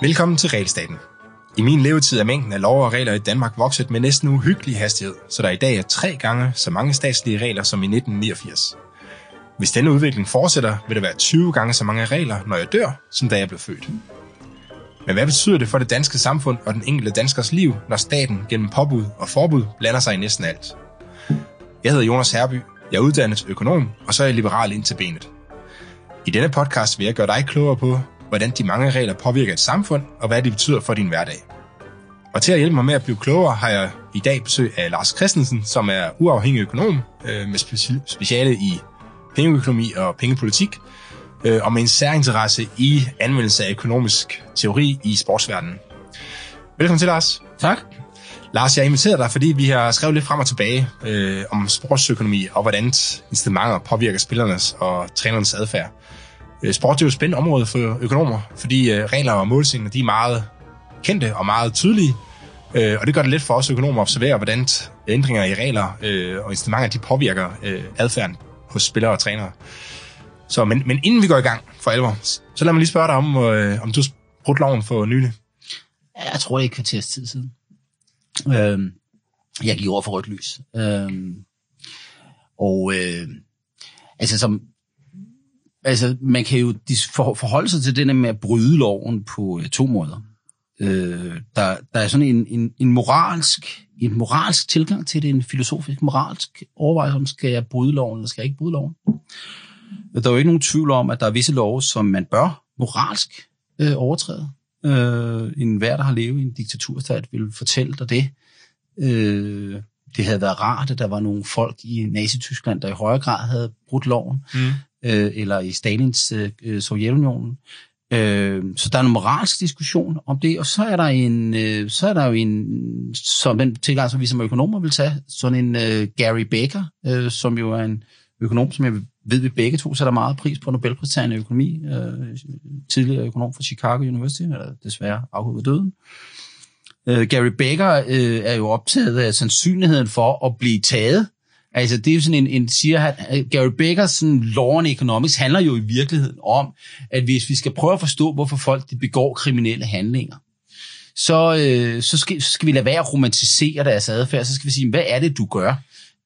Velkommen til Regelstaten. I min levetid er mængden af lov og regler i Danmark vokset med næsten uhyggelig hastighed, så der i dag er tre gange så mange statslige regler som i 1989. Hvis denne udvikling fortsætter, vil der være 20 gange så mange regler, når jeg dør, som da jeg blev født. Men hvad betyder det for det danske samfund og den enkelte danskers liv, når staten gennem påbud og forbud blander sig i næsten alt? Jeg hedder Jonas Herby, jeg er uddannet økonom, og så er jeg liberal ind til benet. I denne podcast vil jeg gøre dig klogere på, hvordan de mange regler påvirker et samfund, og hvad de betyder for din hverdag. Og til at hjælpe mig med at blive klogere, har jeg i dag besøg af Lars Christensen, som er uafhængig økonom øh, med speciale i pengeøkonomi og pengepolitik, øh, og med en særinteresse i anvendelse af økonomisk teori i sportsverdenen. Velkommen til, Lars. Tak. Lars, jeg inviteret dig, fordi vi har skrevet lidt frem og tilbage øh, om sportsøkonomi og hvordan incitamenter påvirker spillernes og trænernes adfærd. Øh, sport er jo et spændende område for økonomer, fordi øh, regler og målsætninger de er meget kendte og meget tydelige, øh, og det gør det let for os økonomer at observere, hvordan ændringer i regler øh, og incitamenter de påvirker øh, adfærden hos spillere og trænere. Så, men, men inden vi går i gang for alvor, så lad mig lige spørge dig om, øh, om du har brudt loven for nylig. Jeg tror, det er et kvarters tid siden. Øh, jeg gik over for rødt lys. Øh, og øh, altså som altså man kan jo forholde sig til det med at bryde loven på øh, to måder. Øh, der, der er sådan en, en, en moralsk en moralsk tilgang til det, en filosofisk moralsk overvejelse om, skal jeg bryde loven, eller skal jeg ikke bryde loven? Der er jo ikke nogen tvivl om, at der er visse love, som man bør moralsk øh, overtræde. Øh, en hver, der har levet i en diktaturstat, vil fortælle dig det. Øh, det havde været rart, at der var nogle folk i Nazi-Tyskland, der i højere grad havde brudt loven, mm. øh, eller i Stalins øh, Sovjetunionen. Øh, så der er en moralsk diskussion om det, og så er der en, øh, så er der jo en, som den tilgang, som vi som økonomer vil tage, sådan en øh, Gary Baker, øh, som jo er en økonom, som jeg ved, vi begge to sætter meget pris på Nobelpristagende økonomi, øh, tidligere økonom fra Chicago University, eller desværre afgået ved døden. Øh, Gary Becker øh, er jo optaget af sandsynligheden for at blive taget Altså, det er jo sådan en, en siger han, øh, Gary Beckers sådan, law on economics handler jo i virkeligheden om, at hvis vi skal prøve at forstå, hvorfor folk de begår kriminelle handlinger, så, øh, så, skal, så skal vi lade være at romantisere deres adfærd, så skal vi sige, hvad er det, du gør?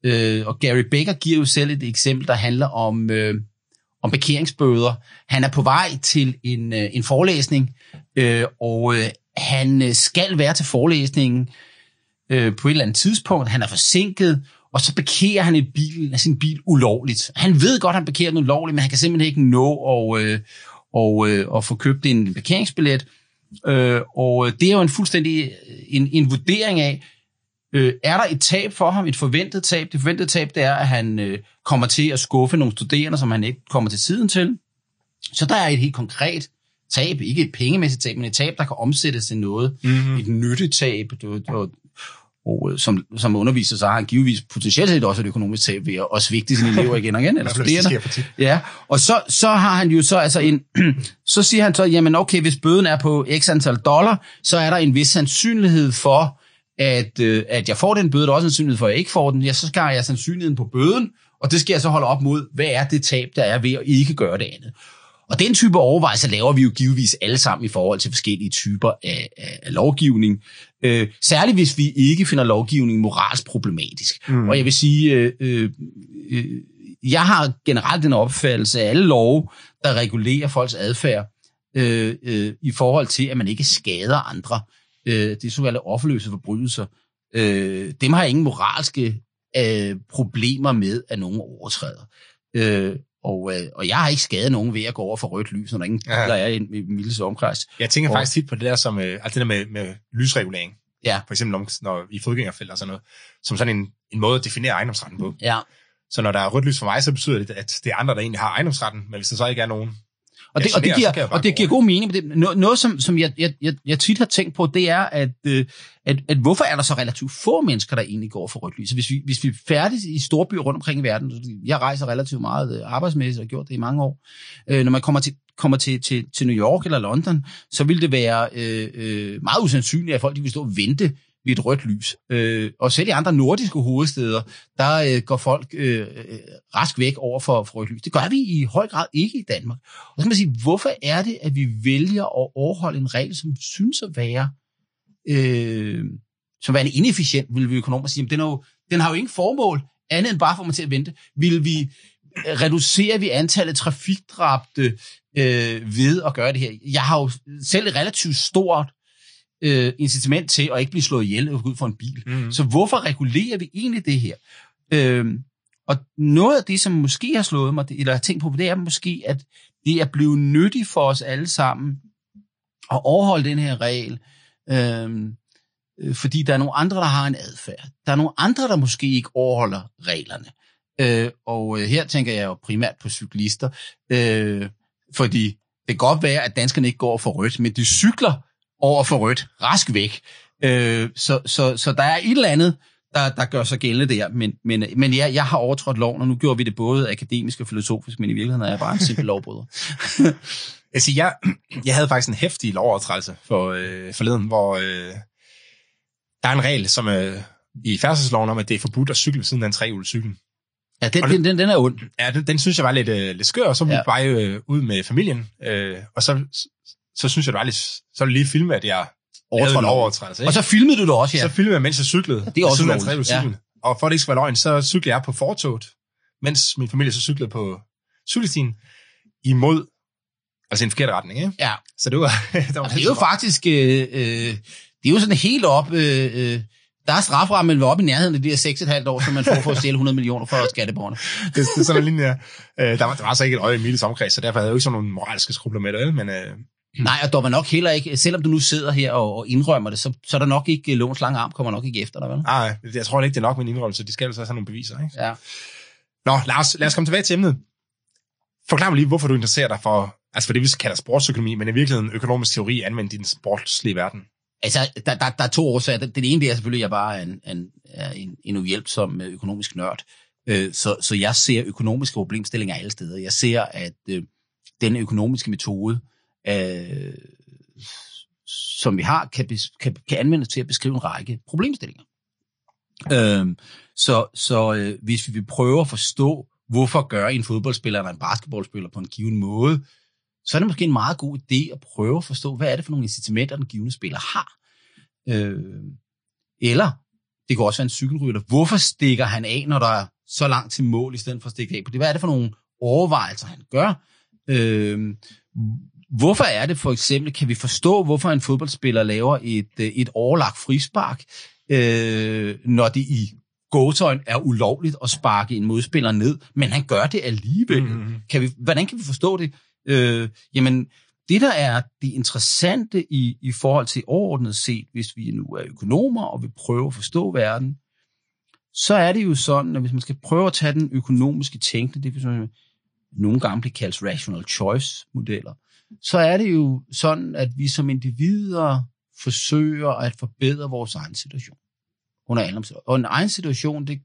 Øh, og Gary Becker giver jo selv et eksempel, der handler om, øh, om parkeringsbøder. Han er på vej til en, øh, en forelæsning, øh, og øh, han øh, skal være til forelæsningen øh, på et eller andet tidspunkt. Han er forsinket, og så parkerer han en bil, sin bil ulovligt. Han ved godt, at han parkerer den ulovligt, men han kan simpelthen ikke nå at, øh, og, øh, og få købt en parkeringsbillet. Øh, og øh, det er jo en fuldstændig øh, en, en vurdering af, øh, er der et tab for ham, et forventet tab? Det forventede tab, det er, at han øh, kommer til at skuffe nogle studerende, som han ikke kommer til tiden til. Så der er et helt konkret tab, ikke et pengemæssigt tab, men et tab, der kan omsættes til noget. Mm-hmm. Et nyttetab. Du, du, og som, som underviser, så har han givetvis potentielt set også et økonomisk tab ved at, at svigte sine elever igen og igen, eller studerende. Ja, og så, så har han jo så altså en, så siger han så, jamen okay, hvis bøden er på x antal dollar, så er der en vis sandsynlighed for, at, øh, at jeg får den bøde, der er også en sandsynlighed for, at jeg ikke får den, ja, så skal jeg sandsynligheden på bøden, og det skal jeg så holde op mod, hvad er det tab, der er ved at ikke gøre det andet. Og den type overvejelser laver vi jo givetvis alle sammen i forhold til forskellige typer af, af, af lovgivning. Øh, særligt hvis vi ikke finder lovgivning moralsk problematisk. Mm. Og jeg vil sige, øh, øh, øh, jeg har generelt den opfattelse af alle love, der regulerer folks adfærd øh, øh, i forhold til, at man ikke skader andre. Øh, det er såkaldte offerløse forbrydelser. Øh, dem har ingen moralske øh, problemer med, at nogen overtræder. Øh, og, øh, og jeg har ikke skadet nogen ved at gå over for rødt lys, når der ingen ja. der er i en mildes omkreds. Jeg tænker og, faktisk tit på det der, som, øh, altså det der med, med lysregulering. Ja. For eksempel om, når, i fodgængerfelt og sådan noget. Som sådan en, en måde at definere ejendomsretten på. Ja. Så når der er rødt lys for mig, så betyder det, at det er andre, der egentlig har ejendomsretten. Men hvis der så ikke er nogen, og det, og det giver, og det giver god mening. Men det, noget, noget som, som jeg, jeg, jeg, jeg tit har tænkt på, det er, at, øh, at, at hvorfor er der så relativt få mennesker, der egentlig går for rødt lys? Hvis vi, hvis vi er færdige i storbyer rundt omkring i verden, jeg rejser relativt meget øh, arbejdsmæssigt og har gjort det i mange år, øh, når man kommer til, kommer til, til, til New York eller London, så vil det være øh, øh, meget usandsynligt, at folk de vil stå og vente ved et rødt lys. Øh, og selv i andre nordiske hovedsteder, der øh, går folk øh, øh, rask væk over for, for rødt lys. Det gør vi i høj grad ikke i Danmark. Og så kan man sige, hvorfor er det, at vi vælger at overholde en regel, som synes at være øh, som værende inefficient, vil vi økonomer sige. Men den, er jo, den har jo ingen formål, andet end bare for mig til at vente. Vil vi reducerer vi antallet trafikdrabte øh, ved at gøre det her? Jeg har jo selv et relativt stort øh, incitament til at ikke blive slået ihjel ud for en bil. Mm. Så hvorfor regulerer vi egentlig det her? Øh, og noget af det, som måske har slået mig, eller har tænkt på, det er måske, at det er blevet nyttigt for os alle sammen at overholde den her regel, øh, fordi der er nogle andre, der har en adfærd. Der er nogle andre, der måske ikke overholder reglerne. Øh, og øh, her tænker jeg jo primært på cyklister, øh, fordi det kan godt være, at danskerne ikke går for rødt, men de cykler over for rødt, rask væk. Øh, så, så, så der er et eller andet, der, der gør sig gældende der, men, men, men ja, jeg har overtrådt loven, og nu gjorde vi det både akademisk og filosofisk, men i virkeligheden er jeg bare en simpel lovbryder. jeg, siger, jeg, jeg havde faktisk en hæftig lovovertrædelse for øh, forleden, hvor øh, der er en regel, som øh, i færdselsloven om, at det er forbudt at cykle ved siden af en trehjulet Ja, den, den, den, den er ond. Ja, den, den synes jeg var lidt, øh, lidt skør, og så ja. vi bare øh, ud med familien, øh, og så, så synes jeg, det var lidt, så lige filme, at jeg overtrådte overtrædelse. Og så filmede du det også, ja. Så filmede jeg, mens jeg cyklede. Ja, det er også lovligt. Ja. Og for det ikke skal være løgn, så cyklede jeg på fortoget, mens min familie så cyklede på cykelstien imod, altså i en forkert retning, ikke? Ja. Så det var... det, var altså, det er jo faktisk, øh, øh, det er jo sådan helt op, øh, øh, der er straframmen vel op i nærheden af de her 6,5 år, som man får for at stjæle 100 millioner for skatteborgerne. det, det er sådan en linje, øh, der, var, der var så ikke et øje i Miles omkreds, så derfor havde jeg jo ikke sådan nogle moralske skrubler med det, men... Øh, Nej, og der var nok heller ikke, selvom du nu sidder her og, og indrømmer det, så, så er der nok ikke, lovens lange arm kommer nok ikke efter dig, vel? Nej, jeg tror ikke, det er nok med en indrømmelse, de skal jo så have nogle beviser, ikke? Ja. Nå, lad os, lad os komme tilbage til emnet. Forklar mig lige, hvorfor du interesserer dig for, altså for det, vi kalder sportsøkonomi, men i virkeligheden økonomisk teori anvendt i den sportslige verden. Altså, der, der, der er to årsager. Den ene det er selvfølgelig, at jeg bare er en, en, en, en uhjælpsom øh, økonomisk nørd. Øh, så, så jeg ser økonomiske problemstillinger alle steder. Jeg ser, at øh, den økonomiske metode, øh, øh, som vi har, kan, kan, kan anvendes til at beskrive en række problemstillinger. Øh, så så øh, hvis vi vil prøve at forstå, hvorfor gør en fodboldspiller eller en basketballspiller på en given måde, så er det måske en meget god idé at prøve at forstå, hvad er det for nogle incitamenter, den givende spiller har. Øh, eller det kan også være en cykelrytter. Hvorfor stikker han af, når der er så langt til mål, i stedet for at stikke af på det? Hvad er det for nogle overvejelser, han gør? Øh, hvorfor er det for eksempel, kan vi forstå, hvorfor en fodboldspiller laver et, et overlagt frispark, øh, når det i gåtøjen er ulovligt at sparke en modspiller ned, men han gør det alligevel. Mm-hmm. Kan vi, hvordan kan vi forstå det? Øh, jamen, det der er det interessante i, i forhold til overordnet set, hvis vi nu er økonomer og vil prøve at forstå verden, så er det jo sådan, at hvis man skal prøve at tage den økonomiske tænkning, det vil nogle gange blive kaldt rational choice modeller, så er det jo sådan, at vi som individer forsøger at forbedre vores egen situation. Under alle Og en egen situation, det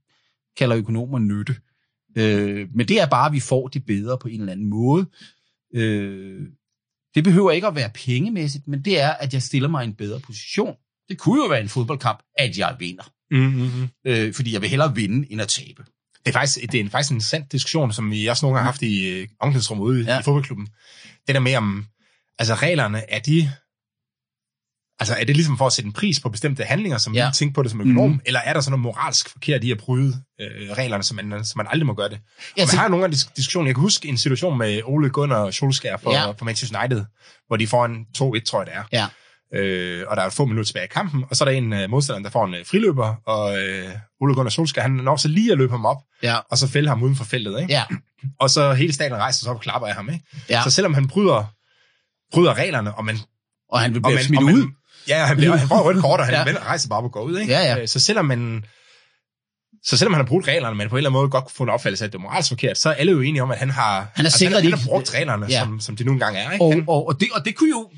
kalder økonomer nytte. Øh, men det er bare, at vi får det bedre på en eller anden måde. Øh, det behøver ikke at være pengemæssigt, men det er, at jeg stiller mig i en bedre position. Det kunne jo være en fodboldkamp, at jeg vinder. Mm-hmm. Øh, fordi jeg vil hellere vinde, end at tabe. Det er faktisk, det er faktisk en sand diskussion, som vi også nogle gange har haft i øh, omklædningsrummet ude ja. i fodboldklubben. Det der med om, altså reglerne, er de Altså, er det ligesom for at sætte en pris på bestemte handlinger, som ja. vi tænker på det som økonom, mm. eller er der sådan noget moralsk forkert i at bryde øh, reglerne, som man, som man aldrig må gøre det? Ja, og man har nogle af diskussioner. Jeg kan huske en situation med Ole Gunnar Solskjaer for, ja. for Manchester United, hvor de får en 2-1, tror jeg det er. Ja. Øh, og der er få minutter tilbage i kampen, og så er der en uh, modstander, der får en uh, friløber, og uh, Ole Gunnar Solskjaer, han når så lige at løbe ham op, ja. og så fælder ham uden for feltet, ikke? Ja. Og så hele staten rejser sig op og klapper af ham, ikke? Ja. Så selvom han bryder, bryder reglerne, og man og han vil blive smidt ud. Ja, han, bliver, han får rødt kort, og han ja. rejser bare på at gå ud. Ikke? Ja, ja. Øh, så selvom man... Så selvom han har brugt reglerne, men på en eller anden måde godt kunne få en opfattelse af, at det er moralsk forkert, så er alle jo enige om, at han har, han har, altså, han, han har brugt reglerne, ja. som, som de nogle gange er. Ikke? Og, og, og, det, og det kunne jo,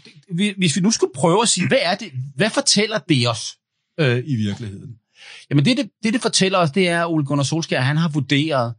hvis vi nu skulle prøve at sige, hvad er det, hvad fortæller det os øh, i virkeligheden? Jamen det det, det, det fortæller os, det er, at Ole Gunnar Solskjaer, han har vurderet,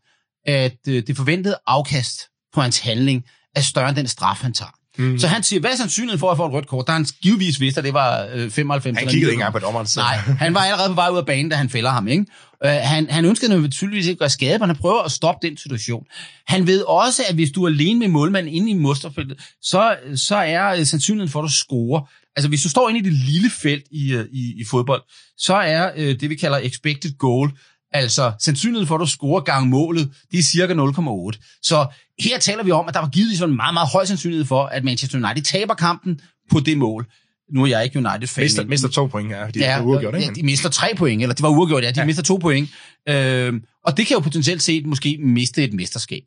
at øh, det forventede afkast på hans handling er større end den straf, han tager. Mm. Så han siger, hvad er sandsynligheden for at få et rødt kort? Der han givetvis vidste, at det var øh, 95. Han kiggede ikke engang på dommeren. Så. Nej, han var allerede på vej ud af banen, da han fælder ham. Ikke? Øh, han, han ønskede naturligvis ikke at gøre skade, men han prøver at stoppe den situation. Han ved også, at hvis du er alene med målmanden inde i mosterfeltet, så, så er øh, sandsynligheden for, at du scorer. Altså hvis du står inde i det lille felt i, øh, i, i fodbold, så er øh, det, vi kalder expected goal, Altså, sandsynligheden for, at du scorer gang målet, det er cirka 0,8. Så her taler vi om, at der var givet sådan en meget, meget høj sandsynlighed for, at Manchester United taber kampen på det mål. Nu er jeg ikke United-fan. Mister, mister to point, ja. De ja, uafgjort, ikke? Ja, de mister tre point, eller det var uafgjort, ja. De ja. mister to point. Øh, og det kan jo potentielt set måske miste et mesterskab.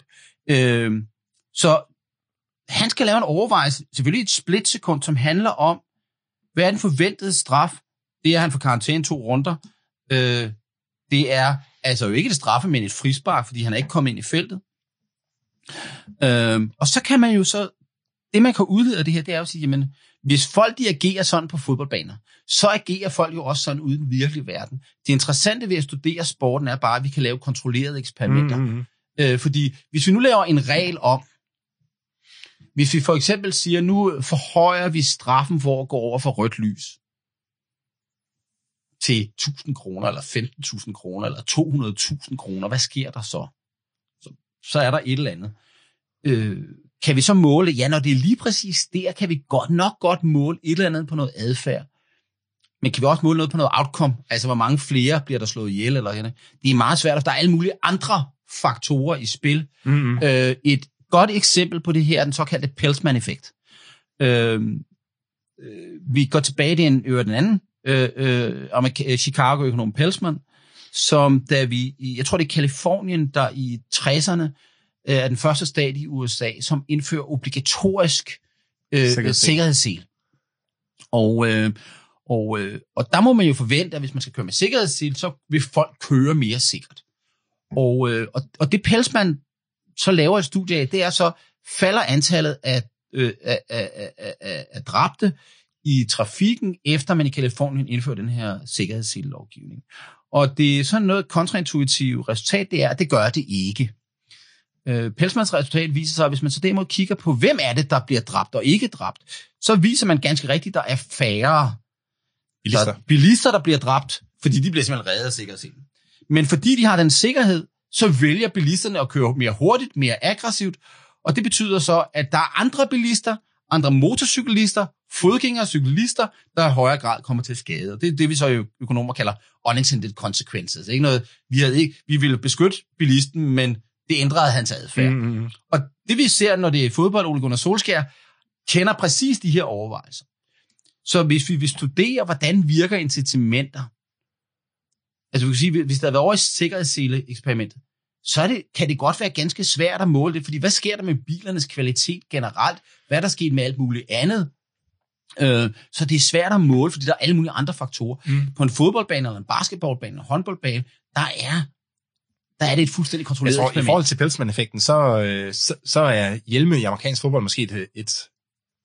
Øh, så han skal lave en overvejelse, selvfølgelig et splitsekund, som handler om, hvad er den forventede straf? Det er, at han får karantæne to runder. Øh, det er altså jo ikke et straffe, men et frispark, fordi han er ikke kommet ind i feltet. Øhm, og så kan man jo så, det man kan udlede af det her, det er jo at sige, jamen, hvis folk de agerer sådan på fodboldbaner, så agerer folk jo også sådan ude i den virkelige verden. Det interessante ved at studere sporten er bare, at vi kan lave kontrollerede eksperimenter. Mm-hmm. Øh, fordi hvis vi nu laver en regel om, hvis vi for eksempel siger, nu forhøjer vi straffen for at gå over for rødt lys, til 1000 kroner, eller 15.000 kroner, eller 200.000 kroner, hvad sker der så? så? Så er der et eller andet. Øh, kan vi så måle? Ja, når det er lige præcis der, kan vi godt nok godt måle et eller andet på noget adfærd. Men kan vi også måle noget på noget outcome? Altså, hvor mange flere bliver der slået ihjel? Eller sådan. Det er meget svært, for der er alle mulige andre faktorer i spil. Mm-hmm. Øh, et godt eksempel på det her er den såkaldte Pelsman-effekt. Øh, øh, vi går tilbage til en, den anden øh, øh, Chicago-økonom Pelsman, som da vi, jeg tror det er Kalifornien, der i 60'erne øh, er den første stat i USA, som indfører obligatorisk øh, sikkerhedssel. Og, øh, og, øh, og der må man jo forvente, at hvis man skal køre med sikkerhedssel, så vil folk køre mere sikkert. Og, øh, og, og det Pelsman så laver et studie af, det er så, falder antallet af, øh, af, af, af, af dræbte i trafikken, efter man i Kalifornien indførte den her sikkerhedssellovgivning. Og det er sådan noget kontraintuitivt resultat, det er, at det gør det ikke. Øh, Pelsmans resultat viser sig, at hvis man så derimod kigger på, hvem er det, der bliver dræbt og ikke dræbt, så viser man ganske rigtigt, at der er færre bilister. Der, bilister, der bliver dræbt, fordi de bliver simpelthen reddet af sikkerhedsselen. Men fordi de har den sikkerhed, så vælger bilisterne at køre mere hurtigt, mere aggressivt, og det betyder så, at der er andre bilister, andre motorcyklister, fodgængere cyklister, der i højere grad kommer til skade. Det er det, vi så økonomer kalder unintended consequences. Ikke noget, vi, havde ikke, vi ville beskytte bilisten, men det ændrede hans adfærd. Mm-hmm. Og det vi ser, når det er fodbold, Ole Gunnar Solskjaer, kender præcis de her overvejelser. Så hvis vi vil studere, hvordan virker incitamenter, altså vi kan sige, hvis der har været over i sikkerhedssele-eksperimentet, så er det, kan det godt være ganske svært at måle det, fordi hvad sker der med bilernes kvalitet generelt? Hvad er der sket med alt muligt andet? Øh, så det er svært at måle, fordi der er alle mulige andre faktorer. Mm. På en fodboldbane, eller en basketballbane, eller en håndboldbane, der er, der er det et fuldstændig kontrolleret Jeg tror, I forhold til Pelsman-effekten, så, øh, så, så er hjelme i amerikansk fodbold måske et, et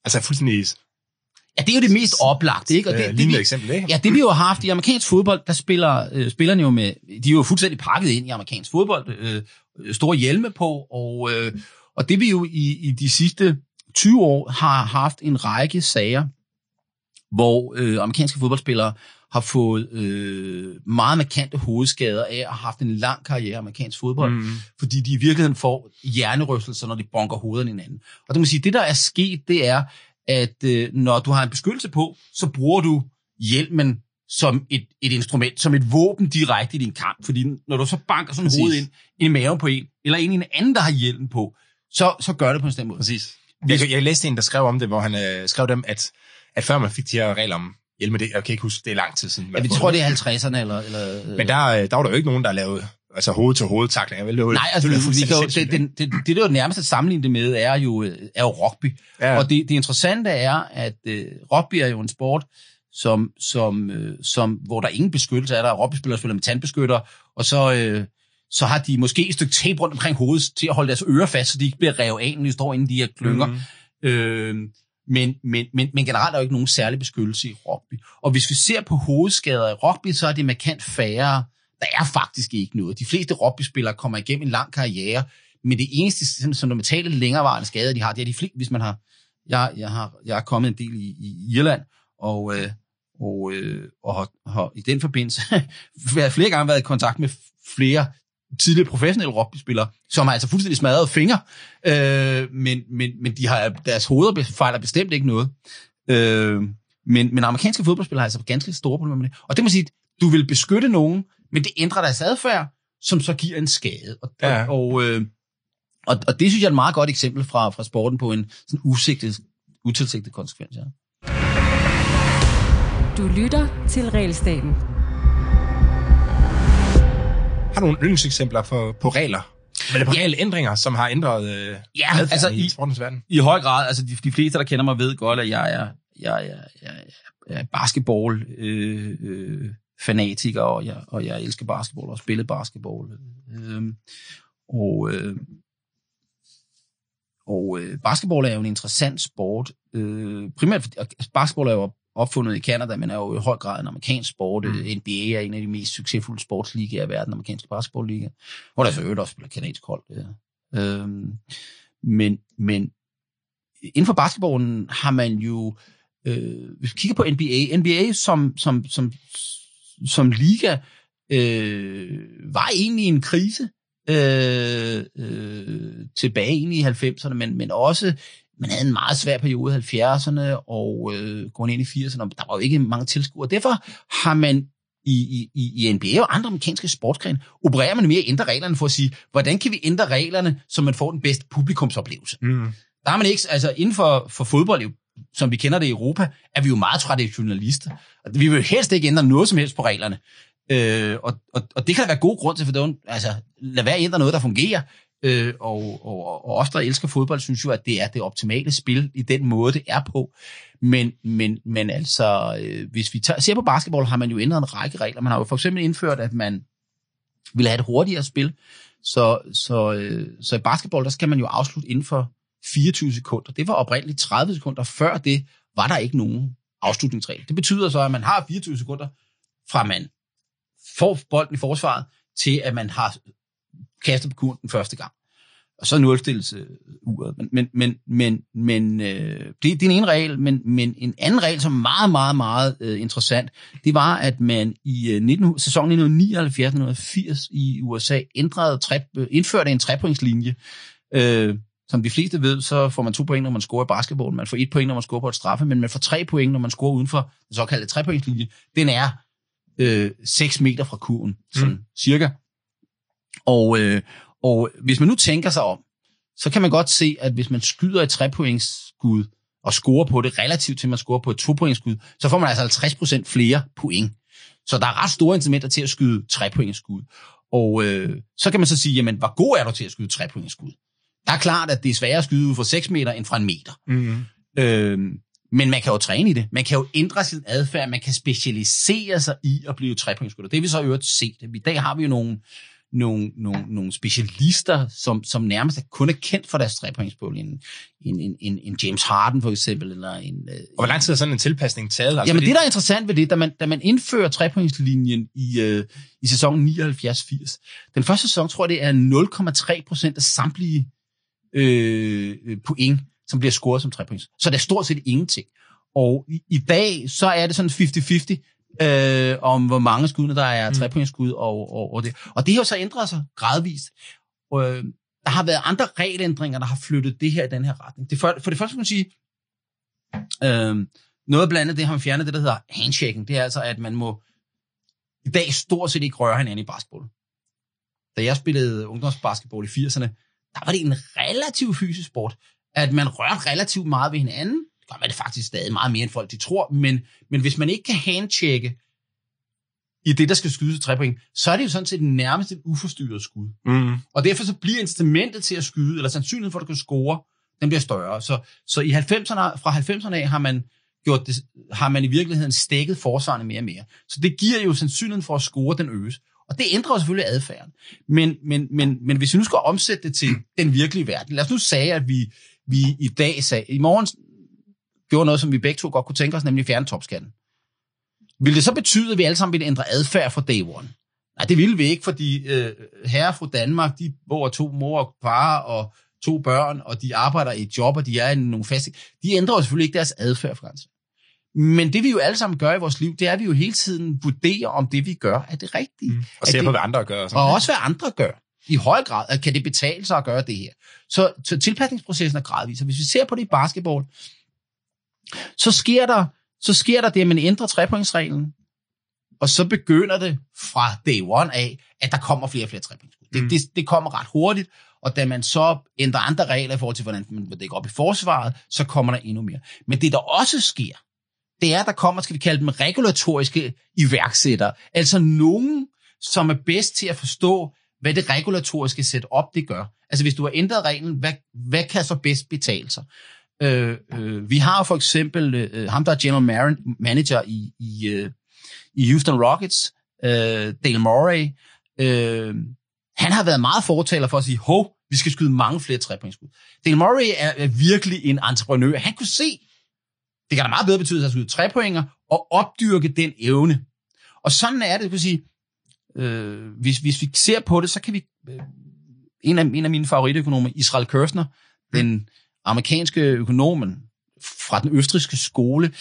altså fuldstændig Ja, det er jo det mest oplagte, ikke? Og det, det, det, vi, eksempel, ikke? Ja, det vi jo har haft i amerikansk fodbold, der spiller øh, spillerne jo med, de er jo fuldstændig pakket ind i amerikansk fodbold, øh, store hjelme på, og, øh, og det vi jo i, i de sidste 20 år har haft en række sager, hvor øh, amerikanske fodboldspillere har fået øh, meget markante hovedskader af at have haft en lang karriere i amerikansk fodbold, mm. fordi de i virkeligheden får hjernerystelser, når de bonker hovederne hinanden. Og det må sige, det der er sket, det er, at øh, når du har en beskyttelse på, så bruger du hjelmen som et, et instrument, som et våben direkte i din kamp. Fordi når du så banker sådan hovedet ind, ind i maven på en, eller ind i en anden, der har hjelmen på, så, så gør det på en bestemt måde. Præcis. Jeg, jeg læste en, der skrev om det, hvor han øh, skrev dem, at, at før man fik de her regler om hjelme, det, jeg kan ikke huske, det er lang tid siden. Ja, vi tror, det er 50'erne. Eller, eller, Men der, øh, der var der jo ikke nogen, der lavede altså hoved til hoved taklinger. Vel? Nej, altså, det, det, det, det, det, det, det, der er nærmest at sammenligne det med, er jo, er jo rugby. Ja. Og det, det interessante er, at uh, rugby er jo en sport, som, som, uh, som, hvor der ingen beskyttelse er. Der er rugbyspillere, spiller med tandbeskytter, og så, uh, så har de måske et stykke tape rundt omkring hovedet til at holde deres ører fast, så de ikke bliver revet af, når de står inde i de her klynger. Mm. Øh, men, men, men, men generelt er der jo ikke nogen særlig beskyttelse i rugby. Og hvis vi ser på hovedskader i rugby, så er det markant færre. Der er faktisk ikke noget. De fleste rugbyspillere kommer igennem en lang karriere, men det eneste som, som mentale længerevarende skader, de har, det er de fleste, hvis man har jeg, jeg, har, jeg er kommet en del i, i Irland, og, øh, og, øh, og har, har i den forbindelse flere gange været i kontakt med flere tidligere professionelle rugbyspillere, som har altså fuldstændig smadret fingre, øh, men, men, men de har, deres hoveder fejler bestemt ikke noget. Øh, men, men amerikanske fodboldspillere har altså ganske store problemer med det. Og det må sige, du vil beskytte nogen, men det ændrer deres adfærd, som så giver en skade. Og, ja. og, og, øh, og, og det synes jeg er et meget godt eksempel fra, fra sporten på en sådan usigtet, utilsigtet konsekvens. Ja. Du lytter til Realstaten. Har nogle yndlingseksempler for, på regler? Men det på reelle ændringer, som har ændret øh, ja, altså i, i sportens verden? I høj grad. Altså de, de fleste, der kender mig, ved godt, at jeg er, jeg, jeg, jeg, jeg er basketball øh, øh, fanatiker, og jeg, og jeg elsker basketball og spillet basketball. Øh, og øh, og øh, basketball er jo en interessant sport. Øh, primært fordi basketball er jo opfundet i Canada, men er jo i høj grad en amerikansk sport. Mm. NBA er en af de mest succesfulde sportsligaer i verden, den amerikanske basketballliga, hvor der så øvrigt også spiller kanadisk hold. Ja. Øhm, men, men inden for basketballen har man jo, øh, hvis vi kigger på NBA, NBA som, som, som, som liga øh, var egentlig i en krise øh, øh, tilbage i 90'erne, men, men også man havde en meget svær periode i 70'erne og øh, går ind i 80'erne, der var jo ikke mange tilskuere. Derfor har man i, i, i NBA og andre amerikanske sportsgrene, opererer man mere at ændre reglerne for at sige, hvordan kan vi ændre reglerne, så man får den bedste publikumsoplevelse. Mm. Der har man ikke, altså inden for, for fodbold, som vi kender det i Europa, er vi jo meget traditionalister. Og vi vil helst ikke ændre noget som helst på reglerne. Øh, og, og, og det kan der være god grund til, for det altså, lad være at ændre noget, der fungerer. Øh, og, og, og os, der elsker fodbold, synes jo, at det er det optimale spil i den måde, det er på. Men, men, men altså, øh, hvis vi tager, ser på basketball, har man jo ændret en række regler. Man har jo for eksempel indført, at man vil have et hurtigere spil. Så, så, øh, så i basketball, der skal man jo afslutte inden for 24 sekunder. Det var oprindeligt 30 sekunder. Før det var der ikke nogen afslutningsregel. Det betyder så, at man har 24 sekunder fra man får bolden i forsvaret, til at man har kastet på kurven den første gang. Og så nulstilles uh, uret. Men, men, men, men, men øh, det, det er en ene regel, men, men en anden regel, som er meget, meget, meget uh, interessant, det var, at man i uh, 19, sæsonen 1979-1980 i USA ændrede tre, uh, indførte en trepointslinje. Uh, som de fleste ved, så får man to point, når man scorer i basketball. Man får et point, når man scorer på et straffe, men man får tre point, når man scorer uden for den såkaldte trepointslinje. Den er øh, 6 meter fra kurven, sådan mm. cirka. Og, øh, og hvis man nu tænker sig om, så kan man godt se, at hvis man skyder et trepointsskud og scorer på det relativt til, at man scorer på et topointsskud, så får man altså 50% flere point. Så der er ret store incitamenter til at skyde trepointsskud. Og øh, så kan man så sige, jamen, hvor god er du til at skyde trepointsskud? Der er klart, at det er sværere at skyde ud fra 6 meter end fra en meter. Mm-hmm. Øh, men man kan jo træne i det. Man kan jo ændre sin adfærd. Man kan specialisere sig i at blive trepointsskytter. Det er vi så øvrigt set. I dag har vi jo nogle, nogle, nogle, nogle specialister, som, som nærmest kun er kendt for deres trepointsmål. En, en, en, en, en James Harden for eksempel. Eller en, øh, og hvor lang tid er sådan en tilpasning taget? Altså, jamen det, der er interessant ved det, da man, da man indfører trepointslinjen i, øh, i sæsonen 79-80, den første sæson tror jeg, det er 0,3 procent af samtlige øh, point, som bliver scoret som trepoints. Så det er stort set ingenting. Og i, i dag, så er det sådan 50-50, øh, om hvor mange skud, der er mm. trepointsskud og, og, og det. Og det har jo så ændret sig gradvist. Øh, der har været andre regelændringer, der har flyttet det her i den her retning. Det for, for det første kan man sige, øh, noget blandt andet det har man fjernet, det der hedder handshaking. Det er altså, at man må i dag stort set ikke røre hinanden i basketball. Da jeg spillede ungdomsbasketball i 80'erne, der var det en relativt fysisk sport, at man rørte relativt meget ved hinanden, gør man det faktisk stadig meget mere, end folk de tror, men, men hvis man ikke kan handtjekke i det, der skal skydes til tre point, så er det jo sådan set nærmest et uforstyrret skud. Mm. Og derfor så bliver incitamentet til at skyde, eller sandsynligheden for, at du kan score, den bliver større. Så, så i 90'erne, fra 90'erne af har man gjort det, har man i virkeligheden stækket forsvarene mere og mere. Så det giver jo sandsynligheden for at score, den øges. Og det ændrer jo selvfølgelig adfærden. Men, men, men, men hvis vi nu skal omsætte det til den virkelige verden, lad os nu sige, at vi, vi i dag sagde, i morgen gjorde noget, som vi begge to godt kunne tænke os, nemlig fjerne topskatten. Vil det så betyde, at vi alle sammen vil ændre adfærd fra day one? Nej, det ville vi ikke, fordi øh, herre fra Danmark, de bor to mor og far, og to børn, og de arbejder i et job, og de er i nogle faste... De ændrer jo selvfølgelig ikke deres adfærd for grænsen. Men det vi jo alle sammen gør i vores liv, det er, at vi jo hele tiden vurderer, om det vi gør er det rigtige. Mm. Og ser på, hvad andre gør. Og, og også hvad andre gør. I høj grad, at kan det betale sig at gøre det her. Så, så tilpasningsprocessen er gradvis. Og hvis vi ser på det i basketball, så sker der, så sker der det, at man ændrer trepointsreglen, og så begynder det fra day one af, at der kommer flere og flere trepointskud. Det, mm. det, det kommer ret hurtigt, og da man så ændrer andre regler i forhold til, hvordan man dækker op i forsvaret, så kommer der endnu mere. Men det, der også sker, det er, at der kommer, skal vi kalde dem regulatoriske iværksættere. Altså nogen, som er bedst til at forstå, hvad det regulatoriske setup det gør. Altså hvis du har ændret reglen, hvad, hvad kan så bedst betale sig? Øh, øh, vi har for eksempel øh, ham, der er general manager i, i, øh, i Houston Rockets, øh, Dale Murray. Øh, han har været meget fortaler for at sige, hov, vi skal skyde mange flere trepointskud. Dale Murray er, er virkelig en entreprenør. Han kunne se, det kan da meget bedre betyde at skyde trepoinger og opdyrke den evne. Og sådan er det, det vil sige, øh, hvis, hvis vi ser på det, så kan vi... Øh, en, af, en af mine favoritøkonomer, Israel Kirsner, mm. den amerikanske økonomen fra den østriske skole,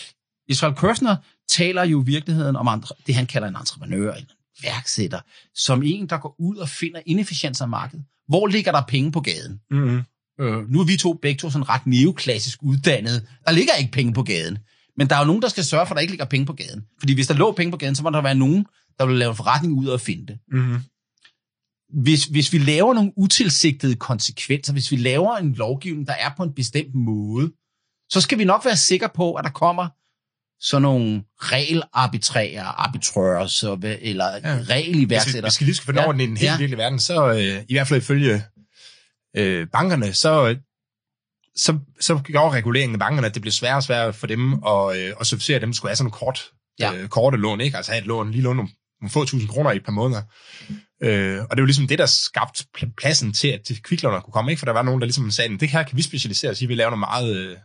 Israel Kirsner taler jo i virkeligheden om andre, det, han kalder en entreprenør, en værksætter, som en, der går ud og finder inefficienser af markedet. Hvor ligger der penge på gaden? Mm-hmm. Øh, nu er vi to begge to sådan ret neoklassisk uddannede. Der ligger ikke penge på gaden. Men der er jo nogen, der skal sørge for, at der ikke ligger penge på gaden. Fordi hvis der lå penge på gaden, så må der være nogen, der vil lave en forretning ud af at finde det. Mm-hmm. Hvis, hvis vi laver nogle utilsigtede konsekvenser, hvis vi laver en lovgivning, der er på en bestemt måde, så skal vi nok være sikre på, at der kommer sådan nogle regelarbitrære, arbitrører, så, eller ja. regeliværksætter. Hvis vi, hvis vi lige skal finde ja. over den helt ja. virkelige verden, så øh, i hvert fald ifølge øh, bankerne, så, så, så gjorde reguleringen af bankerne, at det blev sværere og sværere for dem at, øh, at servicere dem, der skulle have sådan nogle kort, ja. øh, korte lån, ikke? Altså have et lån, lige lån nogle, nogle få tusind kroner i et par måneder. Øh, og det var ligesom det, der skabte pladsen til, at kviklåner kunne komme, ikke? For der var nogen, der ligesom sagde, det her kan vi specialisere os i, vi laver noget meget... Øh,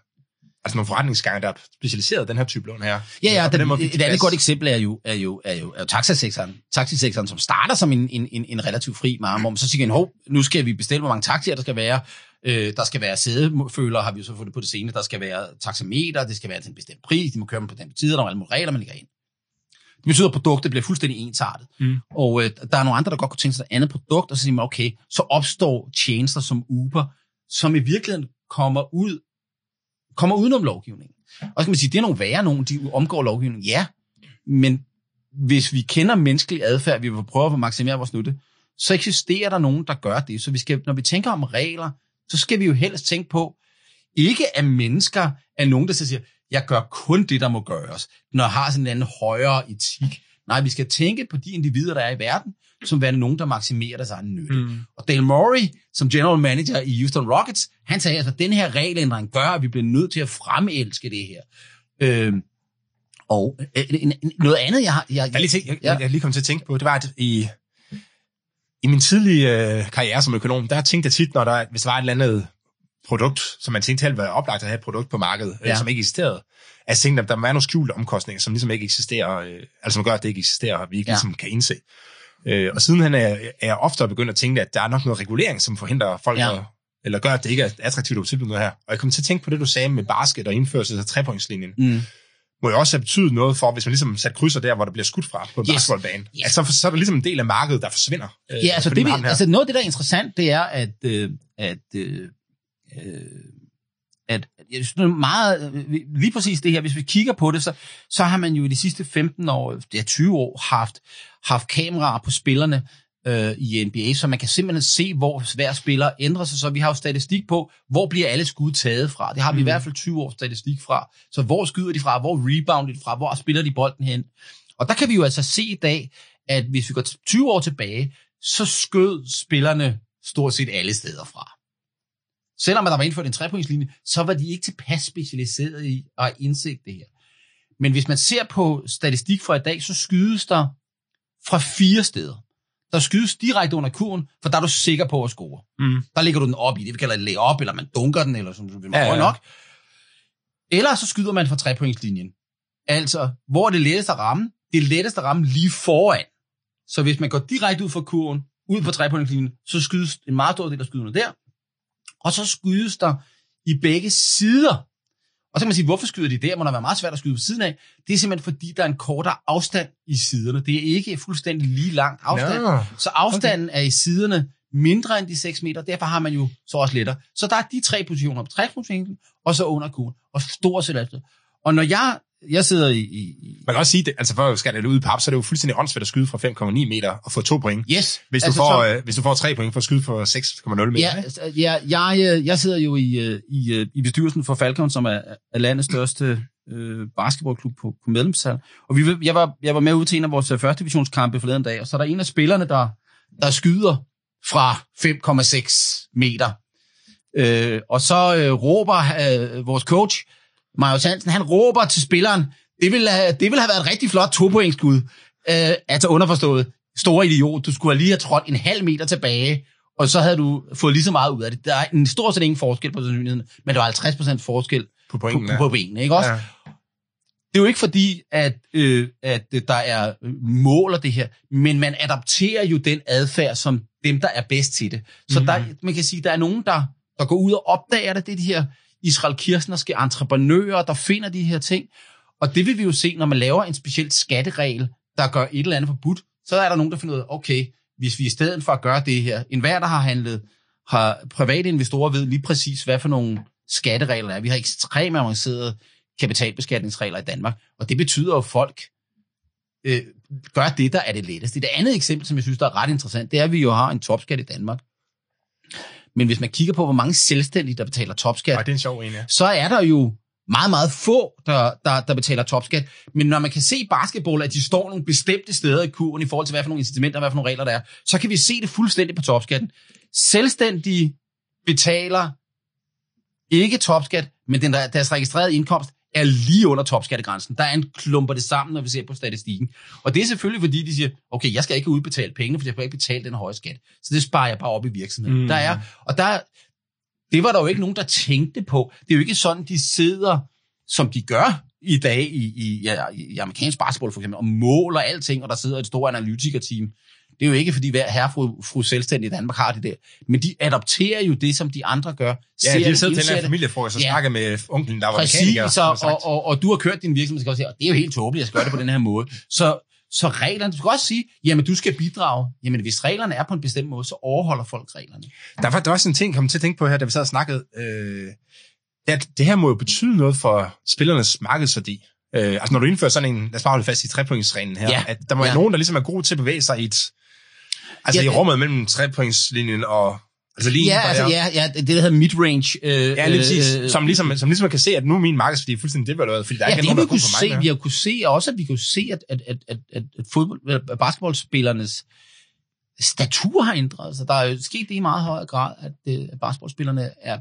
altså nogle forretningsgange, der er specialiseret den her type lån her. Ja, ja, den, den måde, et andet godt eksempel er jo, er jo, er jo, er jo taxasektoren. Taxisektoren, som starter som en, en, en, en relativt fri marked, hvor man så siger, hov, nu skal vi bestille, hvor mange taxier der skal være. Øh, der skal være sædeføler, har vi jo så fået det på det seneste. Der skal være taxameter, det skal være til en bestemt pris, de må køre med på den tid, der er alle mulige regler, man ligger ind. Det betyder, at produktet bliver fuldstændig ensartet. Mm. Og øh, der er nogle andre, der godt kunne tænke sig et andet produkt, og så siger man, okay, så opstår tjenester som Uber, som i virkeligheden kommer ud kommer udenom lovgivningen. Og så kan man sige, det er nogle værre nogen, de omgår lovgivningen. Ja, men hvis vi kender menneskelig adfærd, vi vil prøve at maksimere vores nytte, så eksisterer der nogen, der gør det. Så vi skal, når vi tænker om regler, så skal vi jo helst tænke på, ikke at mennesker er nogen, der siger, jeg gør kun det, der må gøres, når jeg har sådan en anden højere etik. Nej, vi skal tænke på de individer, der er i verden, som værende nogen, der maksimerer deres egen nytte. Mm. Og Dale Murray, som general manager i Houston Rockets, han sagde, at altså, den her regelændring gør, at vi bliver nødt til at fremelske det her. Øh, og øh, noget andet, jeg har... Jeg, jeg, jeg, lige jeg, jeg, jeg lige kom til at tænke på, det var, at i, i min tidlige øh, karriere som økonom, der tænkte jeg tit, når der, hvis der var et eller andet produkt, som man tænkte helt var oplagt at have et produkt på markedet, øh, ja. øh, som ikke eksisterede, at tænkte, at der var nogle skjulte omkostninger, som ligesom ikke eksisterer, øh, altså som gør, at det ikke eksisterer, og vi ikke ja. ligesom kan indse. Øh, og siden er, er jeg ofte begyndt at tænke, at der er nok noget regulering, som forhindrer folk ja. at, eller gør, at det ikke er attraktivt at tilbyde noget her. Og jeg kom til at tænke på det, du sagde med basket og indførelse af trepointslinjen. Mm. Må jo også have betydet noget for, hvis man ligesom sat krydser der, hvor der bliver skudt fra på en yes. basketballbane. Yes. Altså, så er der ligesom en del af markedet, der forsvinder. Øh, ja, altså, det, vi, altså noget af det, der er interessant, det er, at, øh, at øh, øh at jeg synes, det er meget, lige præcis det her, hvis vi kigger på det, så, så har man jo i de sidste 15 år, ja 20 år, haft, haft kameraer på spillerne øh, i NBA, så man kan simpelthen se, hvor hver spiller ændrer sig. Så vi har jo statistik på, hvor bliver alle skud taget fra. Det har vi mm. i hvert fald 20 år statistik fra. Så hvor skyder de fra, hvor rebounder de fra, hvor spiller de bolden hen. Og der kan vi jo altså se i dag, at hvis vi går 20 år tilbage, så skød spillerne stort set alle steder fra. Selvom der var indført en trepointslinje, så var de ikke tilpas specialiseret i at indsigt det her. Men hvis man ser på statistik fra i dag, så skydes der fra fire steder. Der skydes direkte under kurven, for der er du sikker på at score. Mm. Der ligger du den op i det, vi kalder det op, eller man dunker den, eller sådan noget. Ja, ja. nok. Eller så skyder man fra trepointslinjen. Altså, hvor er det letteste at ramme? Det er lettest at ramme lige foran. Så hvis man går direkte ud fra kurven, ud på trepointslinjen, så skydes en meget stor del af skyderne der, og så skydes der i begge sider. Og så kan man sige, hvorfor skyder de der? Må der være meget svært at skyde på siden af. Det er simpelthen fordi, der er en kortere afstand i siderne. Det er ikke fuldstændig lige lang afstand. Nå. Så afstanden okay. er i siderne mindre end de 6 meter, derfor har man jo så også lettere. Så der er de tre positioner på trækspunktsvinklen, og så under kuglen, og stort set alt det. Og når jeg, jeg sidder i, i, Man kan også sige, det, altså for at skære det ud i pap, så er det jo fuldstændig åndssvagt at skyde fra 5,9 meter og få to point. yes, Hvis du, altså, får, så- øh, hvis du får tre point for at skyde for 6,0 meter. Ja, ikke? altså, ja jeg, øh, jeg sidder jo i, øh, i, i bestyrelsen for Falcon, som er, er landets største øh, basketballklub på, på medlemstal. Og vi, jeg, var, jeg var med ud til en af vores første divisionskampe forleden dag, og så er der en af spillerne, der, der skyder fra 5,6 meter. Øh, og så øh, råber øh, vores coach, Marius Hansen, han råber til spilleren, det ville, have, det ville have været et rigtig flot topoengsskud. Øh, altså underforstået, store idiot, du skulle lige have trådt en halv meter tilbage, og så havde du fået lige så meget ud af det. Der er en stort set ingen forskel på sandsynligheden, men der var 50% forskel På på, pointen, på, ja. på benene, ikke også? Ja. Det er jo ikke fordi, at, øh, at der er mål af det her, men man adapterer jo den adfærd, som dem, der er bedst til det. Så Mhm. mm. der, man kan sige, der er nogen, der, der går ud og opdager det. Det er de her Israel Kirsnerske entreprenører, der finder de her ting. Og det vil vi jo se, når man laver en speciel skatteregel, der gør et eller andet forbudt. Så er der nogen, der finder ud af, okay, hvis vi i stedet for at gøre det her, enhver, der har handlet, har private investorer ved lige præcis, hvad for nogle skatteregler der er. Vi har ekstremt avancerede kapitalbeskatningsregler i Danmark, og det betyder jo, at folk øh, gør det, der er det letteste. Det andet eksempel, som jeg synes, der er ret interessant, det er, at vi jo har en topskat i Danmark. Men hvis man kigger på, hvor mange selvstændige, der betaler topskat, Og det er en sjov en, ja. så er der jo meget, meget få, der, der, der betaler topskat. Men når man kan se basketball, at de står nogle bestemte steder i kurven i forhold til, hvad for nogle incitamenter, hvad for nogle regler der er, så kan vi se det fuldstændig på topskatten. Selvstændige betaler ikke topskat, men den, der, deres registrerede indkomst er lige under topskattegrænsen. Der er en klumper det sammen, når vi ser på statistikken. Og det er selvfølgelig, fordi de siger, okay, jeg skal ikke udbetale penge, for jeg skal ikke betale den høje skat. Så det sparer jeg bare op i virksomheden. Mm. Der er, og der, det var der jo ikke nogen, der tænkte på. Det er jo ikke sådan, de sidder, som de gør i dag i, i, ja, i amerikansk basketball for eksempel, og måler alting, og der sidder et stort analytikerteam. Det er jo ikke, fordi hver herre fru, selvstændig i Danmark har det der. Men de adopterer jo det, som de andre gør. Ja, de siddet til en det. familiefrokost og Ja. snakket med onklen, der var Præcis, mekaniker. så, og, og, og du har kørt din virksomhed, skal også sige, og det er jo helt tåbeligt, at jeg skal gøre det på den her måde. Så, så reglerne, du skal også sige, jamen du skal bidrage. Jamen hvis reglerne er på en bestemt måde, så overholder folk reglerne. Der var, der var sådan en ting, jeg kom til at tænke på her, da vi sad og snakkede. Øh, at det her må jo betyde noget for spillernes markedsværdi. Øh, altså når du indfører sådan en, lad os bare holde fast i trepointsreglen her, Ja. at der må Ja. være nogen, der ligesom er gode til at bevæge sig i et, altså Ja, i rummet mellem trepointslinjen og, altså lige Ja, altså, ja, ja, det der hedder midrange. Øh, Ja, lige præcis. øh, Som ligesom, som ligesom kan se, at nu er min markedsværdi fuldstændig devalueret, fordi der Ja, ikke det er nogen, vi der er kunne se. mig. Vi har kunne se også, at vi kunne se, at, at, at, at, at, fodbold, at basketballspillernes statur har ændret sig. Der er jo sket det i meget højere grad, at, øh, at basketballspillerne er,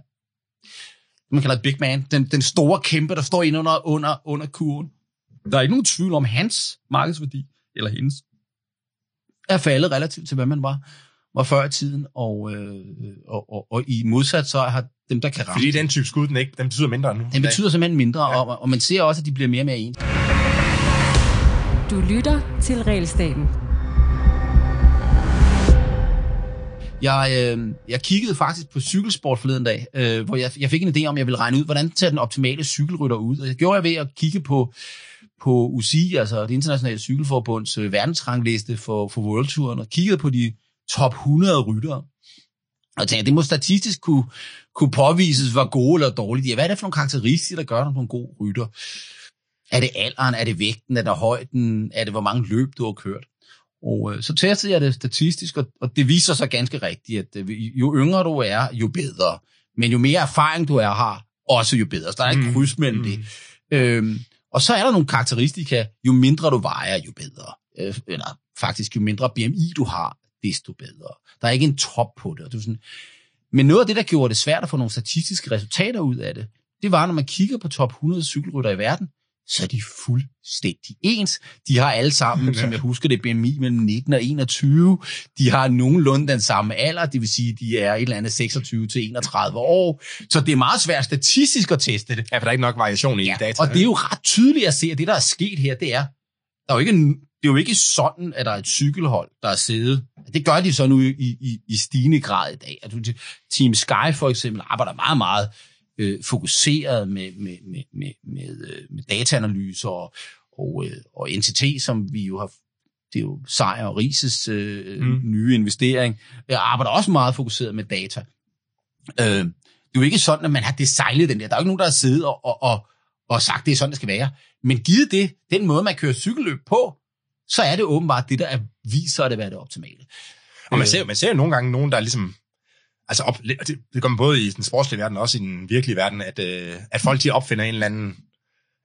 man kalder det big man, den, den store kæmpe, der står inde under, under, under kurven. Der er ikke nogen tvivl om hans markedsværdi, eller hendes, er faldet relativt til, hvad man var, var før i tiden, og, øh, og, og, og i modsat så har dem, der kan ramme Fordi den type skud, den, ikke, den betyder mindre nu. den betyder simpelthen mindre, ja. og, og man ser også, at de bliver mere og mere ens. Du lytter til Realstaten. Jeg, øh, jeg kiggede faktisk på cykelsport forleden dag, øh, hvor jeg, jeg fik en idé om, at jeg ville regne ud, hvordan ser den optimale cykelrytter ud. Og det gjorde jeg ved at kigge på, på UCI, altså det internationale cykelforbunds øh, verdensrangliste for, for World Touren, og kiggede på de top 100 ryttere. Og tænkte, det må statistisk kunne, kunne påvises, hvor gode eller dårlige de er. Hvad er det for nogle karakteristikker, der gør dem nogle gode rytter? Er det alderen? Er det vægten? Er det højden? Er det, hvor mange løb, du har kørt? Og øh, så testede jeg det statistisk, og, og det viser sig ganske rigtigt, at øh, jo yngre du er, jo bedre. Men jo mere erfaring du er har, også jo bedre. Så der er ikke Mm, kryds mellem mm. det. Øhm, og så er der nogle karakteristika, jo mindre du vejer, jo bedre. Øh, eller faktisk, jo mindre BMI du har, desto bedre. Der er ikke en top på det. Og det er sådan, men noget af det, der gjorde det svært at få nogle statistiske resultater ud af det, det var, når man kigger på top 100 cykelrytter i verden, så er de fuldstændig ens. De har alle sammen, som jeg husker det, BMI mellem 19 og 21. De har nogenlunde den samme alder, det vil sige, de er et eller andet 26 til 31 år. Så det er meget svært statistisk at teste det. Ja, for der er ikke nok variation i Ja, data. og det er jo ret tydeligt at se, at det, der er sket her, det er, der er jo ikke, det er jo ikke sådan, at der er et cykelhold, der er siddet. Det gør de så nu i, i, i stigende grad i dag. At Team Sky for eksempel arbejder meget, meget øh, fokuseret med, med, med, med, med, øh, med dataanalyser og, og, øh, og NTT, som vi jo har det er jo Sejr og Rises øh, mm. nye investering, jeg arbejder også meget fokuseret med data. Øh, det er jo ikke sådan, at man har designet den der. Der er jo ikke nogen, der har siddet og, og, og, og sagt, det er sådan, det skal være. Men givet det, den måde, man kører cykelløb på, så er det åbenbart det, der er, viser at det være det optimale. Og man ser, man ser jo nogle gange nogen, der ligesom altså op, det, det gør man både i den sportslige verden og også i den virkelige verden, at, øh, at folk de opfinder en eller anden,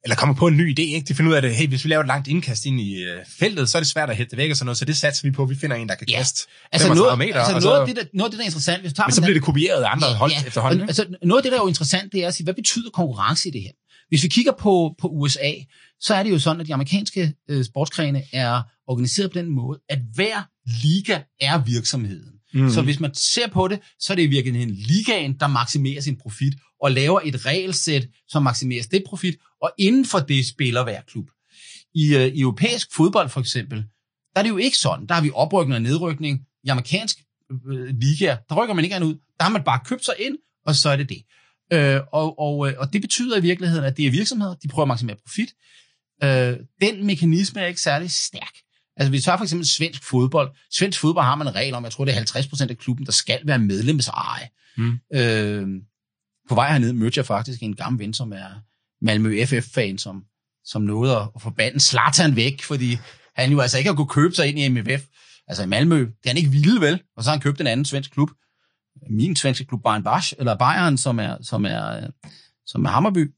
eller kommer på en ny idé, ikke? De finder ud af det, hey, hvis vi laver et langt indkast ind i øh, feltet, så er det svært at hætte det væk og sådan noget, så det satser vi på, vi finder en, der kan ja. kaste altså noget, meter. Altså noget, af det, der, noget af det, der er interessant, hvis du tager men så bliver det kopieret af andre ja, hold ja. efterhånden. Og, altså, noget af det, der er jo interessant, det er at sige, hvad betyder konkurrence i det her? Hvis vi kigger på, på USA, så er det jo sådan, at de amerikanske øh, sportsgrene er organiseret på den måde, at hver liga er virksomheden. Mm. Så hvis man ser på det, så er det i virkeligheden ligaen, der maksimerer sin profit, og laver et regelsæt, som maksimerer det profit, og inden for det spiller hver klub. I, øh, europæisk fodbold for eksempel, der er det jo ikke sådan. Der har vi oprykning og nedrykning. I amerikansk øh, liga, der rykker man ikke ud. Der har man bare købt sig ind, og så er det det. Øh, og, og, øh, og det betyder i virkeligheden, at det er virksomheder, de prøver at maksimere profit. Øh, den mekanisme er ikke særlig stærk. Altså, vi tager for eksempel svensk fodbold. Svensk fodbold har man en regel om, jeg tror, det er 50% af klubben, der skal være medlemseje. Mm. Øh, på vej hernede mødte jeg faktisk en gammel ven, som er Malmø FF-fan, som, som nåede at forbande Zlatan væk, fordi han jo altså ikke har kunne købe sig ind i MFF. Altså i Malmø, det er han ikke ville vel, og så har han købt en anden svensk klub. Min svenske klub, Bayern Basch, eller Bayern, som er, som er, som er Hammerby.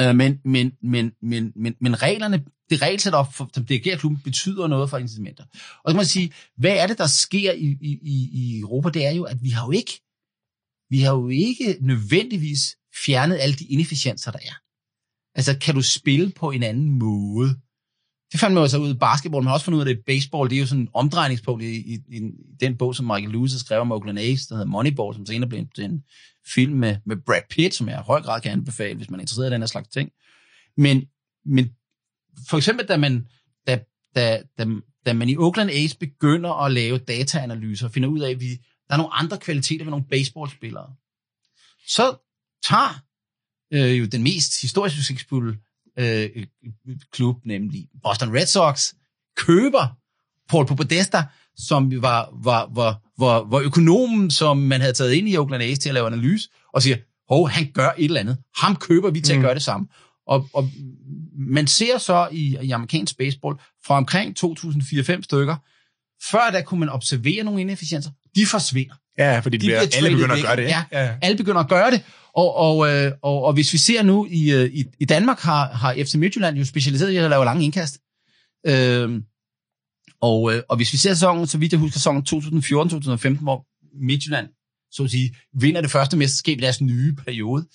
Øh, men, men, men, men, men, men reglerne, det regelsæt, op, som dirigerer klubben, betyder noget for incitamenter. Og så må man sige, hvad er det, der sker i, i, i Europa? Det er jo, at vi har jo ikke, vi har jo ikke nødvendigvis fjernet alle de inefficienser, der er. Altså, kan du spille på en anden måde? Det fandt man jo så ud i basketball, men også fundet ud af, at baseball, det er jo sådan en omdrejningspunkt i, i, i, den bog, som Michael Lewis skrev om Oakland A's, der hedder Moneyball, som senere blev til en film med, med Brad Pitt, som jeg i høj grad kan anbefale, hvis man er interesseret i den her slags ting. Men, men for eksempel, da man, da, da, da, da man i Oakland A's begynder at lave dataanalyser og finder ud af, at vi, der er nogle andre kvaliteter ved nogle baseballspillere, så tager øh, jo den mest historisk succesfulde øh, klub, nemlig Boston Red Sox, køber Paul Podesta, som var, var, var, var, var økonomen, som man havde taget ind i Oakland A's til at lave analyse, og siger, hov, han gør et eller andet. Ham køber vi til mm. at gøre det samme. Og, og man ser så i, i amerikansk baseball fra omkring 2004-5 stykker, før der kunne man observere nogle inefficienser, de forsvinder. Ja, fordi de bliver, alle begynder at gøre det. Ja, ja, alle begynder at gøre det. Og, og, øh, og, og hvis vi ser nu, i, øh, i, i Danmark har, har FC Midtjylland jo specialiseret i at lave lange indkast. Øhm, og, øh, og hvis vi ser sæsonen, så vidt jeg husker sæsonen 2014-2015, hvor Midtjylland, så at sige, vinder det første mesterskab i deres nye periode,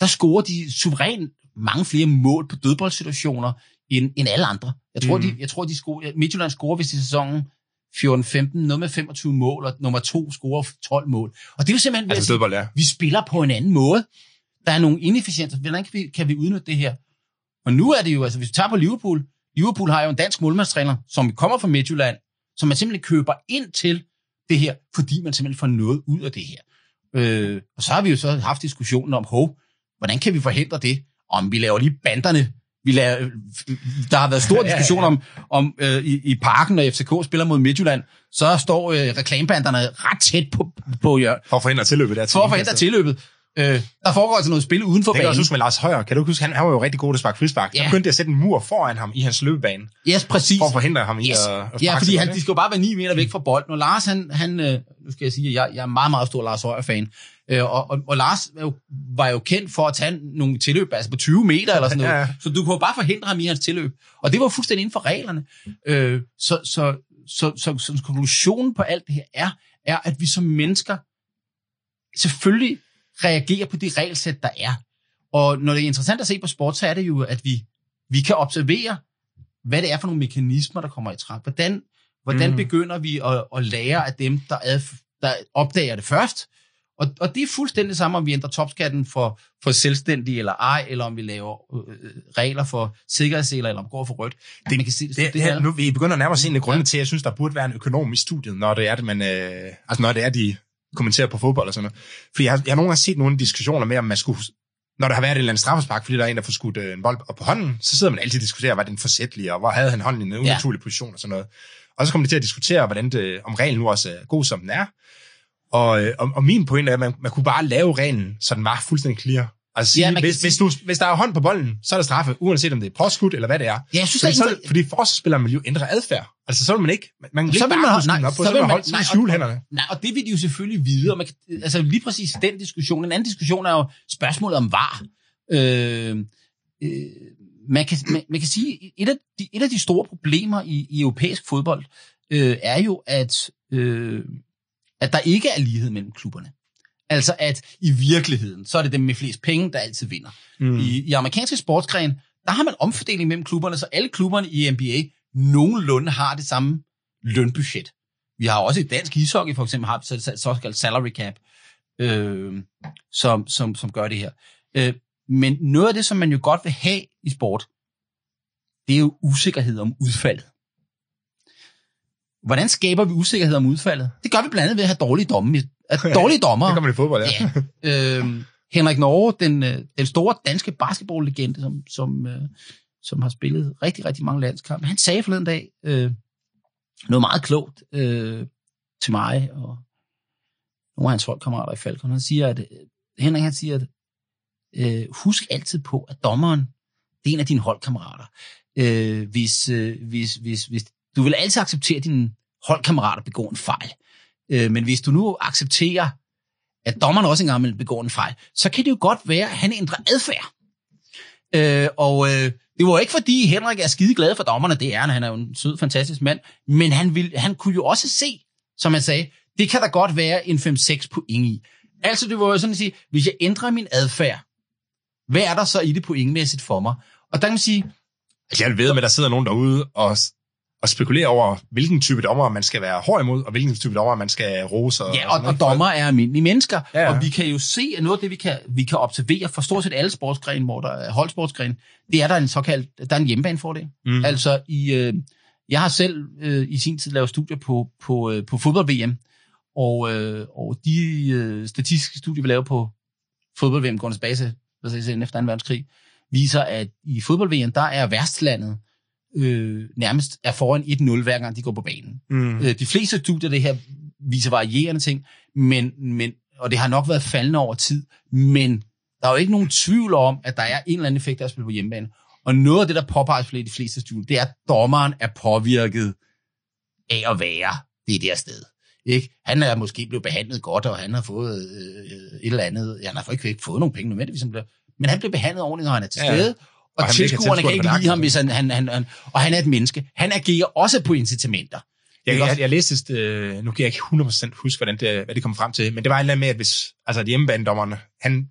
der scorer de suverænt mange flere mål på dødboldsituationer end, end alle andre. Jeg tror, mm. de, jeg tror de scorer, Midtjylland scorer, hvis i sæsonen 14-15, noget med 25 mål, og nummer to scorer 12 mål. Og det er jo simpelthen, altså, dødbold, ja. vi spiller på en anden måde. Der er nogle inefficienser. Hvordan kan vi, kan vi udnytte det her? Og nu er det jo, altså hvis vi tager på Liverpool, Liverpool har jo en dansk målmandstræner, som kommer fra Midtjylland, som man simpelthen køber ind til det her, fordi man simpelthen får noget ud af det her. Øh, og så har vi jo så haft diskussionen om, hov, hvordan kan vi forhindre det? Om vi laver lige banderne vi laver, der har været stor diskussion om, om øh, i, i parken, når FCK spiller mod Midtjylland, så står øh, reklamebanderne ret tæt på, på hjørnet. For at forhindre tilløbet der. For at forhindre tilløbet. Øh, der foregår altså noget spil uden for banen. Det kan også huske med Lars Højer. Kan du huske, han, han var jo rigtig god til at sparke frispark. Ja. Der begyndte at sætte en mur foran ham i hans løbebane. Yes, præcis. For at forhindre ham yes. i at, at Ja, fordi han, de skal jo bare være 9 meter væk fra bolden. Og Lars, han, han øh, nu skal jeg sige, at jeg, jeg er meget, meget stor Lars Højer-fan. Øh, og, og, og Lars var jo, var jo kendt for at tage nogle tilløb, altså på 20 meter eller sådan noget. Ja. Så du kunne bare forhindre ham i hans tilløb. Og det var fuldstændig inden for reglerne. Øh, så, så, så, så, så, så konklusionen på alt det her er, er, at vi som mennesker selvfølgelig reagerer på de regelsæt, der er. Og når det er interessant at se på sport, så er det jo, at vi, vi kan observere, hvad det er for nogle mekanismer, der kommer i træk. Hvordan, hvordan mm. begynder vi at, at lære af dem, der, ad, der opdager det først, Og, og det er fuldstændig samme, om vi ændrer topskatten for, for selvstændige eller ej, eller om vi laver øh, regler for sikkerhedsseler, eller om går for rødt. Det, man kan se, det, det, det her, nu vi begynder at nærme os en af grundene til, at jeg synes, der burde være en økonom i studiet, når det er, det, man, øh, altså når det er, de kommenterer på fodbold og sådan noget. Fordi jeg har, jeg har nogle gange set nogle diskussioner med, om man skulle, når der har været et eller andet straffespark, fordi der er en, der får skudt øh, en bold op på hånden, så sidder man altid og diskuterer, var den forsætlig, og hvor havde han hånden i en unaturlig ja. position og sådan noget. Og så kommer de til at diskutere, hvordan det, om reglen nu også er god, som den er. Og, øh, og, og min pointe er, at man, man kunne bare lave reglen, så den var fuldstændig clear. Altså sige, ja, hvis, sige... hvis, du, hvis der er hånd på bolden, så er der straffe, uanset om det er påskud eller hvad det er. Ja, jeg synes, fordi, så, så, fordi forsvarsspilleren vil jo ændre adfærd. Altså så vil man ikke, man, man så vil man, nej, op på, så, så vil man, holde nej, skjule hænderne. Nej, og det vil de jo selvfølgelig vide. Og man kan, altså lige præcis den diskussion. En anden diskussion er jo spørgsmålet om var. Øh, øh, man, kan, man, man kan sige, et af de, et af de store problemer i, i europæisk fodbold øh, er jo, at, øh, at der ikke er lighed mellem klubberne. Altså at i virkeligheden, så er det dem med flest penge, der altid vinder. Mm. I, I amerikanske sportsgren, der har man omfordeling mellem klubberne, så alle klubberne i NBA nogenlunde har det samme lønbudget. Vi har også i dansk ishockey for eksempel haft såkaldt salary cap, øh, som, som, som gør det her. Øh, men noget af det, som man jo godt vil have i sport, det er jo usikkerhed om udfaldet. Hvordan skaber vi usikkerhed om udfaldet? Det gør vi blandt andet ved at have dårlige domme. At dårlige dommer. det kommer i fodbold, ja. ja. Øh, Henrik Norge, den, øh, den store danske basketballlegende, som, som, øh, som har spillet rigtig, rigtig mange landskampe, han sagde forleden dag øh, noget meget klogt øh, til mig og nogle af hans holdkammerater i Falcon. Han siger, at øh, Henrik han siger, at øh, husk altid på, at dommeren, det er en af dine holdkammerater. Øh, hvis, øh, hvis, hvis, hvis, du vil altid acceptere, at dine holdkammerater begår en fejl. Øh, men hvis du nu accepterer, at dommeren også engang begår en fejl, så kan det jo godt være, at han ændrer adfærd. Øh, og øh, det var ikke fordi Henrik er skide glad for dommerne, det er han, han er jo en sød, fantastisk mand, men han, vil, han kunne jo også se, som han sagde, det kan der godt være en 5-6 point i. Altså det var jo sådan at sige, hvis jeg ændrer min adfærd, hvad er der så i det pointmæssigt for mig? Og der kan man sige... Altså jeg ved med, at der sidder nogen derude og, og spekulerer over, hvilken type dommer man skal være hård imod, og hvilken type dommer man skal rose. Og, ja, og, og, og dommer er almindelige mennesker. Ja, ja. Og vi kan jo se, at noget af det, vi kan, vi kan observere for stort set alle sportsgrene, hvor der er holdsportsgrene, det er der en såkaldt, der er en hjemmebanefordel. Mm. Altså i... Øh, jeg har selv øh, i sin tid lavet studier på, på, øh, på fodbold-VM, og, øh, og de øh, statistiske studier, vi laver på fodbold-VM, går base efter 2. verdenskrig, viser, at i fodbold-VM, der er værtslandet øh, nærmest er foran 1-0, hver gang de går på banen. Mm. Øh, de fleste studier det her viser varierende ting, men, men, og det har nok været faldende over tid, men der er jo ikke nogen tvivl om, at der er en eller anden effekt af at spille på hjemmebane. Og noget af det, der påpeges for de fleste studier, det er, at dommeren er påvirket af at være det der sted. Ikke? Han er måske blevet behandlet godt, og han har fået øh, et eller andet. Han har ikke fået nogen penge nødvendigvis, men han bliver behandlet ordentligt, når han er til stede. Ja. Og, og tilskuerne kan ikke lide ham, hvis han, han, han, han... Og han er et menneske. Han agerer også på incitamenter. Jeg, jeg, jeg læste, øh, nu kan jeg ikke 100% huske, hvordan det, hvad det kom frem til, men det var en eller anden med, at hvis, altså hjemmebanedommerne, han,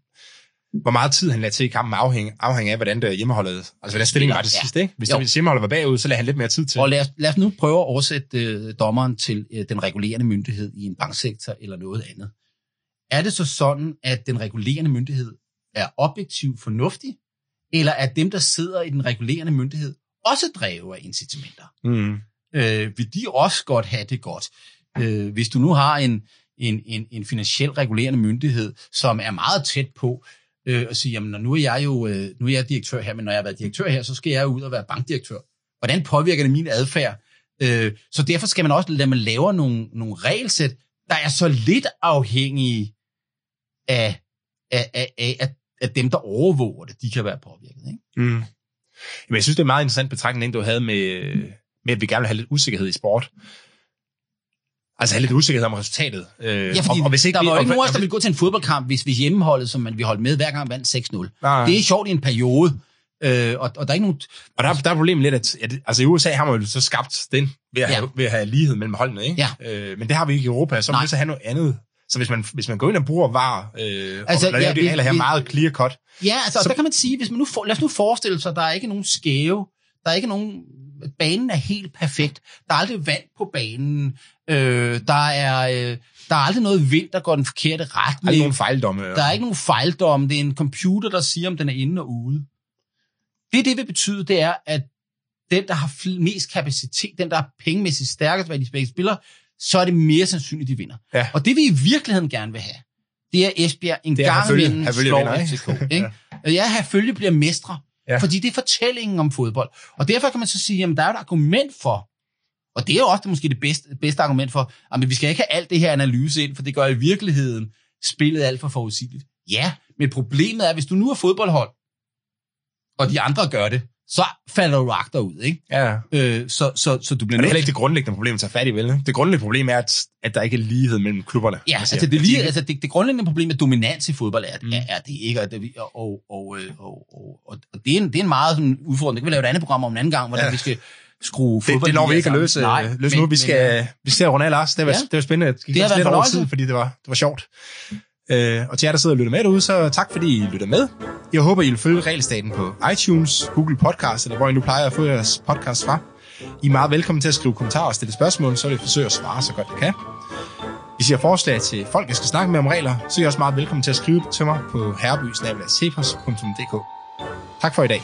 hvor meget tid han lagde til i kampen afhæng, afhæng af, hvordan det hjemmeholdet, altså hvordan stillingen var det ja. sidste, ikke? Hvis, hvis hjemmeholdet var bagud, så lagde han lidt mere tid til. Og lad os, lad os nu prøve at oversætte øh, dommeren til øh, den regulerende myndighed i en banksektor eller noget andet. Er det så sådan, at den regulerende myndighed er objektivt fornuftig, eller er dem, der sidder i den regulerende myndighed, også drevet af incitamenter? Mm. Øh, vil de også godt have det godt? Øh, hvis du nu har en, en, en, en finansiel regulerende myndighed, som er meget tæt på, øh, og sige, jamen nu er jeg jo øh, nu er jeg direktør her, men når jeg har været direktør her, så skal jeg ud og være bankdirektør. Hvordan påvirker det min adfærd? Øh, så derfor skal man også lade man lave nogle, nogle regelsæt, der er så lidt afhængige af, af, af, af, at dem, der overvåger det, de kan være påvirket. Ikke? Mm. Jamen, jeg synes, det er en meget interessant betragtning, du havde med, med, at vi gerne vil have lidt usikkerhed i sport. Altså have lidt usikkerhed om resultatet. Øh, ja, fordi og, og hvis ikke der var jo ikke nogen der ville gå til en fodboldkamp, hvis vi hjemmeholdet, som man vi holdt med, hver gang vandt 6-0. Nej. Det er sjovt i en periode. Øh, og, og der er ikke nogen... Og der, der er problemet lidt, at, at altså i USA har man jo så skabt den ved at, ja. have, ved at have lighed mellem holdene, ikke? Ja. Øh, men det har vi ikke i Europa, så må vi så have noget andet så hvis man, hvis man går ind og bruger var, øh, altså, og ja, det her vi, meget clear cut. Ja, altså, så, der kan man sige, hvis man nu for, lad os nu forestille sig, at der er ikke nogen skæve, der er ikke nogen banen er helt perfekt. Der er aldrig vand på banen. Øh, der, er, øh, der er aldrig noget vind, der går den forkerte retning. Der er ikke nogen fejldomme. Der er ikke nogen fejldomme. Det er en computer, der siger, om den er inde og ude. Det, det vil betyde, det er, at den, der har mest kapacitet, den, der er pengemæssigt stærkest, hvad de begge spiller, så er det mere sandsynligt, de vinder. Ja. Og det vi i virkeligheden gerne vil have, det er Esbjerg en Det er gang imellem slår? FCK. Ikke? Ja, Herfølge bliver mestre. Ja. Ja. Fordi det er fortællingen om fodbold. Og derfor kan man så sige, at der er et argument for, og det er jo også det, måske det bedste, bedste argument for, at vi skal ikke have alt det her analyse ind, for det gør i virkeligheden spillet alt for forudsigeligt. Ja, men problemet er, hvis du nu er fodboldhold, og de andre gør det, så falder du agter ud, ikke? Ja. Øh, så, så, så du bliver Men det er nødt heller ikke det grundlæggende problem at tage fat i, vel? Det grundlæggende problem er, at, at der ikke er lighed mellem klubberne. Ja, siger, altså det, lige, altså det, det grundlæggende problem med dominans i fodbold er, Mm. er, er det ikke, og, det, og, og, og, og, og, og det, er en, det er en meget sådan udfordring. Det kan vi lave et andet program om en anden gang, hvordan Ja. vi skal skrue det, fodbold det når vi ikke at løse, Nej, løse nu. Vi skal, Men, vi skal runde af, Lars. Det var, Ja. det var spændende. Det, Det har været lidt en fornøjelse. tid, fordi det var, det var sjovt. Øh, og til jer, der sidder og lytter med derude, så tak fordi I lytter med. Jeg håber, I vil følge Regelstaten på iTunes, Google Podcast, eller hvor I nu plejer at få jeres podcast fra. I er meget velkommen til at skrive kommentarer og stille spørgsmål, så vil jeg forsøge at svare så godt jeg kan. Hvis I har forslag til folk, jeg skal snakke med om regler, så er I også meget velkommen til at skrive til mig på herreby Tak for i dag.